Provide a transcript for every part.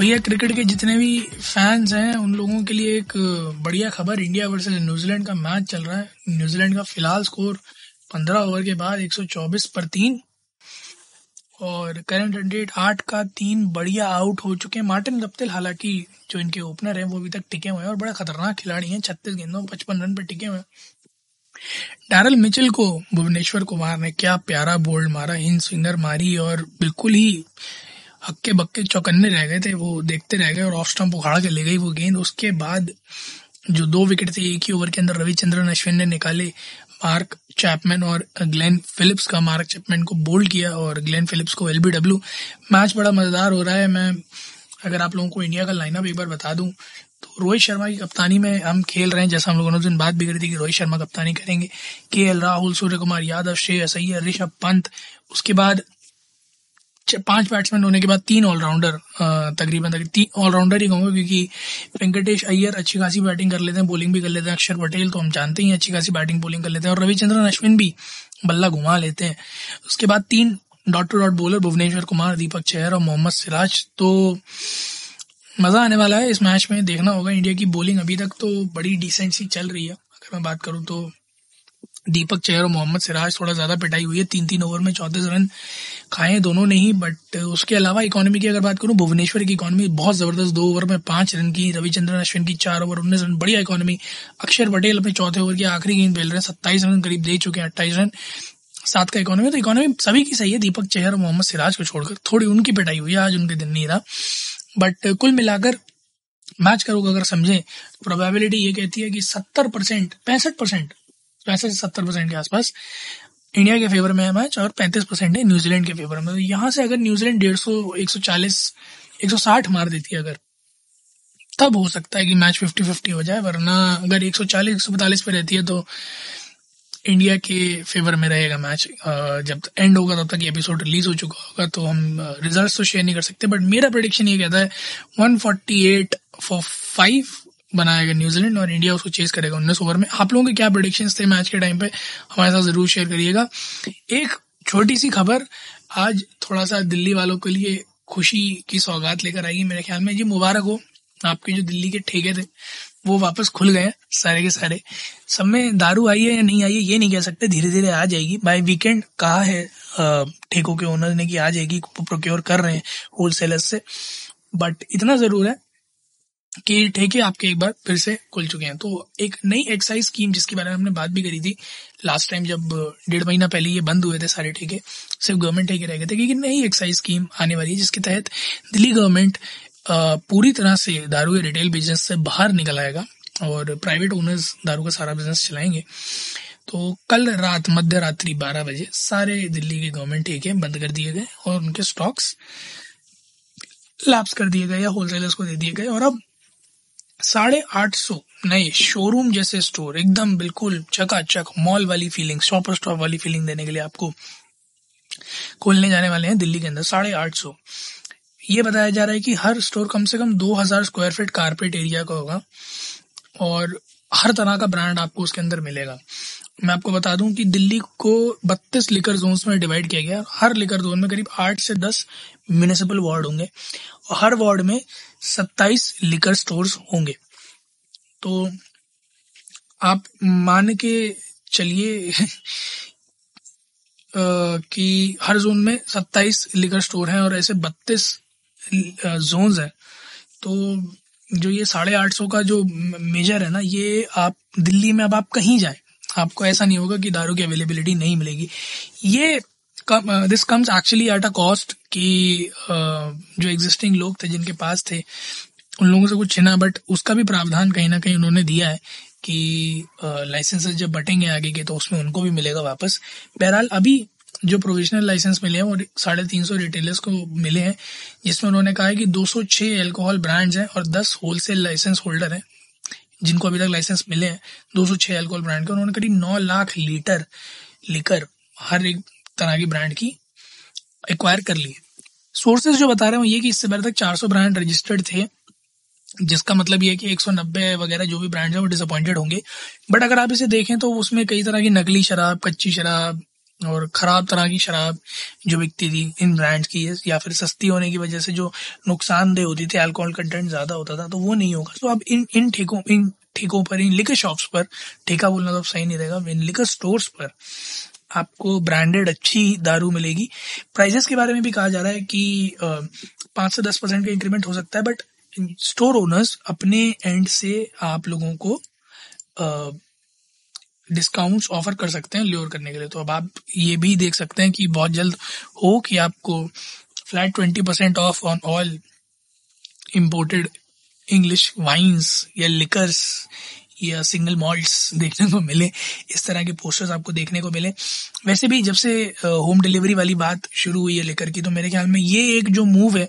भैया, क्रिकेट के जितने भी फैंस हैं, उन लोगों के लिए एक बढ़िया खबर इंडिया वर्सेस न्यूजीलैंड का मैच चल रहा है। न्यूजीलैंड का फ़िलहाल स्कोर 15 ओवर के बाद 124 पर तीन। और करंट रेट आठ का तीन बढ़िया आउट हो चुके हैं। मार्टिन गप्तिल हालाँकि जो इनके ओपनर हैं, वो अभी तक टिके हुए हैं और बड़ा खतरनाक खिलाड़ी हैं। छत्तीस गेंदों में पचपन रन पर टिके हुए हैं। डैरल मिचेल को, भुवनेश्वर कुमार ने क्या प्यारा बोल्ड मारा, इन स्विंगर मारी और बिल्कुल ही हक्के बक्के चौकन्ने रह गए थे, वो देखते रह गए और ऑफ़ स्टम्प उखाड़ के ले गई वो गेंद उसके बाद जो दो विकेट थे, एक ही ओवर के अंदर रविचंद्रन अश्विन ने निकाले मार्क चैपमैन और ग्लेन फिलिप्स का। मार्क चैपमैन को बोल्ड किया और ग्लेन फिलिप्स को एलबीडब्ल्यू मैच बड़ा मज़ेदार हो रहा है। मैं, अगर आप लोगों को इंडिया का लाइनअप एक बार बता दूँ तो रोहित शर्मा की कप्तानी में हम खेल रहे हैं। जैसा हम लोगों ने दिन बात भी करी थी कि रोहित शर्मा कप्तानी करेंगे। K L Rahul Surya Kumar Yadav Shreyas Iyer, Rishabh Pant. उसके बाद पाँच बैट्समैन होने के बाद तीन ऑलराउंडर तकरीबन तक तीन ऑलराउंडर ही कहूँगा क्योंकि वेंकटेश अय्यर अच्छी खासी बैटिंग कर लेते हैं बॉलिंग भी कर लेते हैं, अक्षर पटेल तो हम जानते ही अच्छी खासी बैटिंग बॉलिंग कर लेते हैं और रविचंद्रन अश्विन भी बल्ला घुमा लेते हैं। उसके बाद तीन dot two dot bowler Bhuvneshwar Kumar, Deepak Chahar और मोहम्मद सिराज। तो मज़ा आने वाला है इस मैच में, देखना होगा इंडिया की बॉलिंग अभी तक तो बड़ी डिसेंट सी चल रही है। अगर मैं बात करूँ तो दीपक चेहर और मोहम्मद सिराज थोड़ा ज़्यादा पिटाई हुई है। तीन तीन ओवर में चौतीस रन खाए दोनों ने ही बट उसके अलावा इकोनॉमी की अगर बात करूँ, भुवनेश्वर की इकोनॉमी बहुत ज़बरदस्त दो ओवर में पाँच रन की, रविचंद्रन अश्विन की चार ओवर, उन्नीस रन, बढ़िया इकोनॉमी अक्षर पटेल अपने चौथे ओवर की आखिरी गेंद खेल रहे हैं, सत्ताईस रन करीब दे चुके हैं, अट्ठाईस रन। सात का इकोनॉमी तो इकोनॉमी सभी की सही है, दीपक चेहर और मोहम्मद सिराज को छोड़कर थोड़ी उनकी पिटाई हुई है, आज उनके दिन नहीं रहा। बट कुल मिलाकर मैच करोगे अगर समझें तो प्रोबेबिलिटी ये कहती है कि सत्तर परसेंट, पैंसठ परसेंट पैंसठ से सत्तर परसेंट के आसपास इंडिया के फेवर में है मैच और पैंतीस परसेंट है न्यूजीलैंड के फेवर में। तो यहाँ से अगर न्यूजीलैंड डेढ़ सौ एक सौ चालीस, एक सौ साठ मार देती है अगर, तब हो सकता है कि मैच फिफ्टी फिफ्टी हो जाए, वरना अगर एक सौ चालीस, एक सौ पैंतालीस पे रहती है तो इंडिया के फेवर में रहेगा मैच। जब एंड होगा तब तक ये एपिसोड रिलीज़ हो चुका होगा तो हम रिजल्ट्स तो शेयर नहीं कर सकते बट मेरा प्रोडिक्शन ये कहता है 148 फॉर फाइव बनाएगा न्यूजीलैंड और इंडिया उसको चेस करेगा उन्नीस ओवर में। आप लोगों के क्या प्रोडिक्शन थे मैच के टाइम पे? हमारे साथ ज़रूर शेयर करिएगा। एक छोटी सी खबर, आज थोड़ा सा दिल्ली वालों के लिए खुशी की सौगात लेकर आएगी मेरे ख्याल में। जी, मुबारक हो। आपके जो दिल्ली के ठेके थे, वो वापस खुल गए सारे के सारे। सब में दारू आई है या नहीं आई है, ये नहीं कह सकते। धीरे धीरे आ जाएगी। बाय वीकेंड कहा है ठेकों के ओनर ने कि आ जाएगी प्रोक्योर कर रहे हैं होलसेलर्स से। बट इतना ज़रूर है कि ठेके आपके एक बार फिर से खुल चुके हैं। तो एक नई एक्साइज स्कीम जिसके बारे में हमने बात भी करी थी लास्ट टाइम जब डेढ़ महीना पहले ये बंद हुए थे सारे ठेके, सिर्फ़ गवर्नमेंट ठेके रह गए थे क्योंकि नई एक्साइज स्कीम आने वाली है जिसके तहत दिल्ली गवर्नमेंट पूरी तरह से दारू के रिटेल बिज़नेस से बाहर निकल आएगा और प्राइवेट ओनर्स दारू का सारा बिज़नेस चलाएँगे। तो कल रात मध्य रात्रि बारह बजे सारे दिल्ली के गवर्नमेंट ठेके बंद कर दिए गए और उनके स्टॉक्स लैप्स कर दिए गए या होलसेलर्स को दे दिए गए और अब साढ़े आठ सौ नए शोरूम जैसे स्टोर एकदम बिल्कुल चकाचक मॉल वाली फीलिंग शॉपर स्टॉप वाली फीलिंग देने के लिए आपको खोलने जाने वाले हैं दिल्ली के अंदर, साढ़े आठ सौ। ये बताया जा रहा है कि हर स्टोर कम से कम दो हज़ार स्क्वायर फीट कारपेट एरिया का होगा और हर तरह का ब्रांड आपको उसके अंदर मिलेगा। मैं आपको बता दूँ कि दिल्ली को 32 लिकर जोन्स में डिवाइड किया गया हर लिकर जोन में करीब 8 से 10 म्यूनिसिपल वार्ड होंगे और हर वार्ड में 27 लिकर स्टोर्स होंगे। तो आप मान के चलिए कि हर जोन में 27 लिकर स्टोर हैं और ऐसे 32 जोन्स हैं। तो जो ये साढ़े आठ सौ का जो मेजर है ना, ये आप दिल्ली में अब आप कहीं जाए आपको ऐसा नहीं होगा कि दारू की अवेलेबिलिटी नहीं मिलेगी। ये this comes actually at a cost कि जो एग्जिस्टिंग लोग थे, जिनके पास थे, उन लोगों से कुछ छिना बट उसका भी प्रावधान कहीं ना कहीं उन्होंने दिया है कि लाइसेंसेस जब बटेंगे आगे के तो उसमें उनको भी मिलेगा वापस। बहरहाल, अभी जो प्रोविजनल लाइसेंस मिले हैं, वो साढ़े तीन सौ रिटेलर्स को मिले हैं, जिसमें उन्होंने कहा है कि 206 अल्कोहल ब्रांड्स हैं और 10 होलसेल लाइसेंस होल्डर हैं। जिनको अभी तक लाइसेंस मिले हैं, दो सौ छह अल्कोहल ब्रांड के, उन्होंने करीब नौ लाख लीटर लिकर हर एक तरह की ब्रांड की एक्वायर कर ली सोर्सेज जो बता रहे हैं ये कि इससे पहले तक 400 ब्रांड रजिस्टर्ड थे, जिसका मतलब ये है कि 190 वगैरह जो भी ब्रांड है वो डिसअपॉइंटेड होंगे। बट अगर आप इसे देखें तो उसमें कई तरह की नकली शराब, कच्ची शराब और ख़राब तरह की शराब जो बिकती थी इन ब्रांड्स की, या फिर सस्ती होने की वजह से जो नुकसानदेह होती थी अल्कोहल कंटेंट ज़्यादा होता था तो वो नहीं होगा। तो अब इन इन ठेकों इन ठेकों पर, इन लिकर शॉप्स पर ठेका बोलना तो सही नहीं रहेगा। इन लिकर स्टोर्स पर आपको ब्रांडेड अच्छी दारू मिलेगी। प्राइजेस के बारे में भी कहा जा रहा है कि पाँच से दस परसेंट का इंक्रीमेंट हो सकता है बट स्टोर ओनर्स अपने एंड से आप लोगों को डिस्काउंट्स ऑफ़र कर सकते हैं ल्योर करने के लिए। तो अब आप ये भी देख सकते हैं कि बहुत जल्द हो कि आपको flat twenty percent off on all imported English wines या लिकर्स या सिंगल मॉल्ट्स देखने को मिले, इस तरह के पोस्टर्स आपको देखने को मिले। वैसे भी जब से होम डिलीवरी वाली बात शुरू हुई है लेकर की तो मेरे ख्याल में ये एक जो मूव है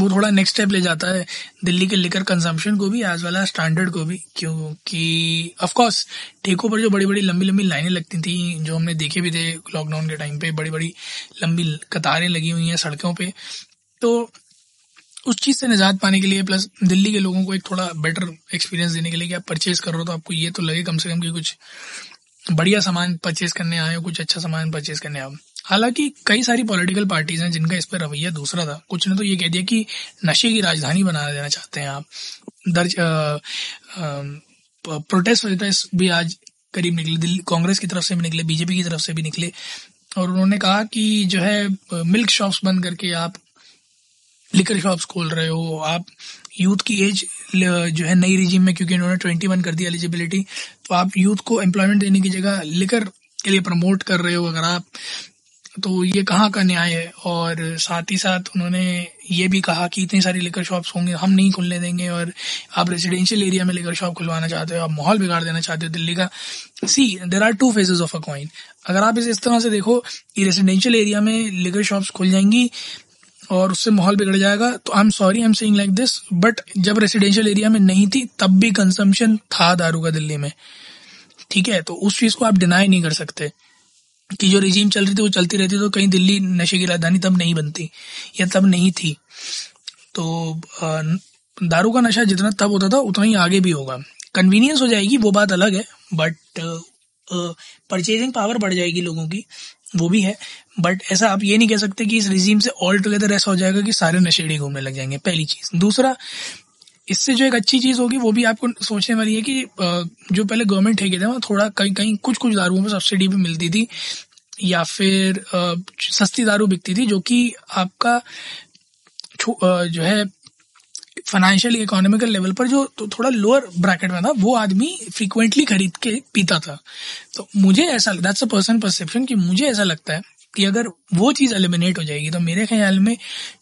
वो थोड़ा नेक्स्ट स्टेप ले जाता है दिल्ली के लिकर कंजम्पशन को भी एज वेल एज स्टैंडर्ड को भी, क्योंकि ऑफ़ कोर्स ठेकों पर जो बड़ी बड़ी लंबी लंबी लाइनें लगती थी, जो हमने देखे भी थे लॉकडाउन के टाइम पे बड़ी बड़ी लंबी कतारें लगी हुई हैं सड़कों पे। तो उस चीज़ से निजात पाने के लिए प्लस दिल्ली के लोगों को एक थोड़ा बेटर एक्सपीरियंस देने के लिए कि आप परचेज कर रहे हो तो आपको ये तो लगे कम से कम कि कुछ बढ़िया सामान परचेज करने आए हो, कुछ अच्छा सामान परचेज करने आओ हालाँकि कई सारी पॉलिटिकल पार्टीज़ हैं जिनका इस पर रवैया दूसरा था। कुछ ने तो ये कह दिया कि नशे की राजधानी बना देना चाहते हैं आप। दर्ज प्रोटेस्ट भी आज करीब निकले। दिल्ली, कांग्रेस की तरफ़ से भी निकले, बीजेपी की तरफ़ से भी निकले। और उन्होंने कहा कि जो है मिल्क शॉप्स बंद करके आप लिकर शॉप्स खोल रहे हो। आप यूथ की एज जो है नई रिजीम में क्योंकि इन्होंने ट्वेंटी वन कर दी एलिजिबिलिटी तो आप यूथ को एम्प्लॉयमेंट देने की जगह लिकर के लिए प्रमोट कर रहे हो। अगर आप तो ये कहाँ का न्याय है? और साथ ही साथ उन्होंने ये भी कहा कि इतनी सारी लेकर शॉप्स होंगे, हम नहीं खुलने देंगे और आप रेजिडेंशियल एरिया में लेकर शॉप खुलवाना चाहते हो, आप माहौल बिगाड़ देना चाहते हो दिल्ली का। See there are two phases of a coin अगर आप इस तरह से देखो कि रेजिडेंशियल एरिया में लेकर शॉप्स खुल जाएँगी और उससे माहौल बिगड़ जाएगा तो I am sorry I am saying like this but जब रेसिडेंशियल एरिया में नहीं थी, तब भी कंजम्पशन था दारू का दिल्ली में। ठीक है तो उस चीज़ को आप डिनाई नहीं कर सकते। कि जो रिजीम चल रही थी, वो चलती रहती तो कहीं दिल्ली नशे की राजधानी तब नहीं बनती, या तब नहीं थी। तो दारू का नशा जितना तब होता था, उतना ही आगे भी होगा। कन्वीनियंस हो जाएगी, वो बात अलग है बट परचेजिंग पावर बढ़ जाएगी लोगों की, वो भी है। बट ऐसा आप ये नहीं कह सकते कि इस रिजीम से ऑल टुगेदर ऐसा हो जाएगा कि सारे नशेड़ी घूमने लग जाएँगे, पहली चीज़। दूसरा इससे जो एक अच्छी चीज़ होगी, वो भी आपको सोचने वाली है कि जो पहले गवर्नमेंट ठेके थे वहाँ थोड़ा कहीं कहीं कुछ कुछ दारुओं में सब्सिडी भी मिलती थी, या फिर सस्ती दारू बिकती थी, जो कि आपका जो है फाइनेंशियली इकोनॉमिकल लेवल पर जो तो थोड़ा लोअर ब्रैकेट में था, वो आदमी फ्रीक्वेंटली खरीद के पीता था। तो मुझे ऐसा दैट्स अ पर्सन परसेप्शन कि मुझे ऐसा लगता है कि अगर वो चीज़ एलिमिनेट हो जाएगी तो मेरे ख्याल में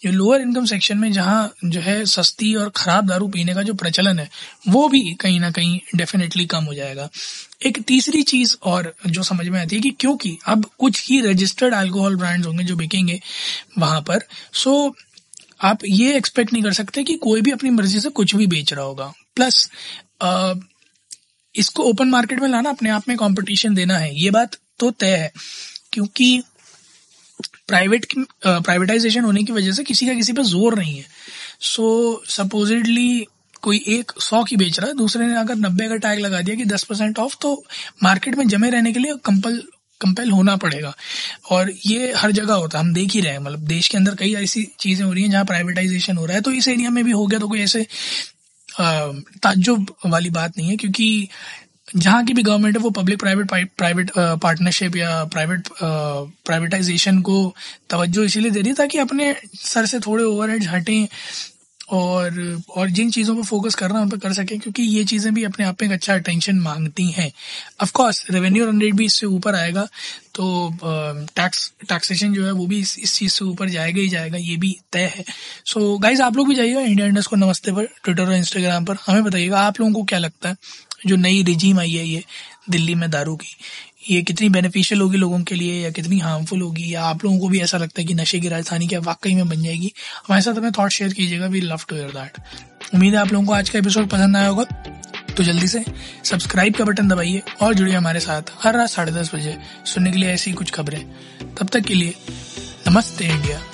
जो लोअर इनकम सेक्शन में जहाँ जो है सस्ती और ख़राब दारू पीने का जो प्रचलन है वो भी कहीं ना कहीं डेफिनेटली कम हो जाएगा। एक तीसरी चीज़ और जो समझ में आती है कि क्योंकि अब कुछ ही रजिस्टर्ड अल्कोहल ब्रांड्स होंगे जो बिकेंगे वहाँ पर सो आप ये एक्सपेक्ट नहीं कर सकते कि कोई भी अपनी मर्ज़ी से कुछ भी बेच रहा होगा। प्लस आ, इसको ओपन मार्केट में लाना अपने आप में कंपटीशन देना है ये बात तो तय है क्योंकि प्राइवेट प्राइवेटाइजेशन होने की वजह से किसी का किसी पर ज़ोर नहीं है। सो so, सपोजिडली कोई एक सौ की बेच रहा है दूसरे ने अगर नब्बे का टैग लगा दिया कि दस परसेंट ऑफ़ तो मार्केट में जमे रहने के लिए कंपल कंपेल होना पड़ेगा। और ये हर जगह होता है हम देख ही रहे हैं मतलब देश के अंदर कई ऐसी चीज़ें हो रही हैं जहाँ प्राइवेटाइजेशन हो रहा है। तो इस एरिया में भी हो गया तो कोई ऐसे ताज्जुब वाली बात नहीं है क्योंकि जहाँ की भी गवर्नमेंट है वो पब्लिक प्राइवेट प्राइवेट पार्टनरशिप या प्राइवेट प्राइवेटाइजेशन को तवज्जो इसीलिए दे रही है ताकि अपने सर से थोड़े ओवरहेड्स हटें और और जिन चीज़ों पर फोकस करना उन पर कर सकें क्योंकि ये चीज़ें भी अपने आप में एक अच्छा अटेंशन मांगती हैं। Of course revenue run rate भी इससे ऊपर आएगा तो टैक्स टैक्सेशन जो है वो भी इस, इस चीज़ से ऊपर जाएगा ही जाएगा ये भी तय है। सो so, गाइज़ आप लोग भी जाइएगा इंडिया इंडस्ट को नमस्ते पर ट्विटर और इंस्टाग्राम पर। हमें बताइएगा आप लोगों को क्या लगता है? जो नई रिजीम आई है ये, दिल्ली में दारू की, ये कितनी बेनिफिशियल होगी लोगों के लिए या कितनी हार्मफुल होगी? या आप लोगों को भी ऐसा लगता है कि नशे की राजधानी क्या वाकई में बन जाएगी? हमारे साथ हमें थॉट शेयर कीजिएगा we love to hear that उम्मीद है आप लोगों को आज का एपिसोड पसंद आया होगा तो जल्दी से सब्सक्राइब का बटन दबाइए और जुड़िए हमारे साथ हर रात साढ़े दस बजे सुनने के लिए ऐसी कुछ खबरें। तब तक के लिए नमस्ते इंडिया।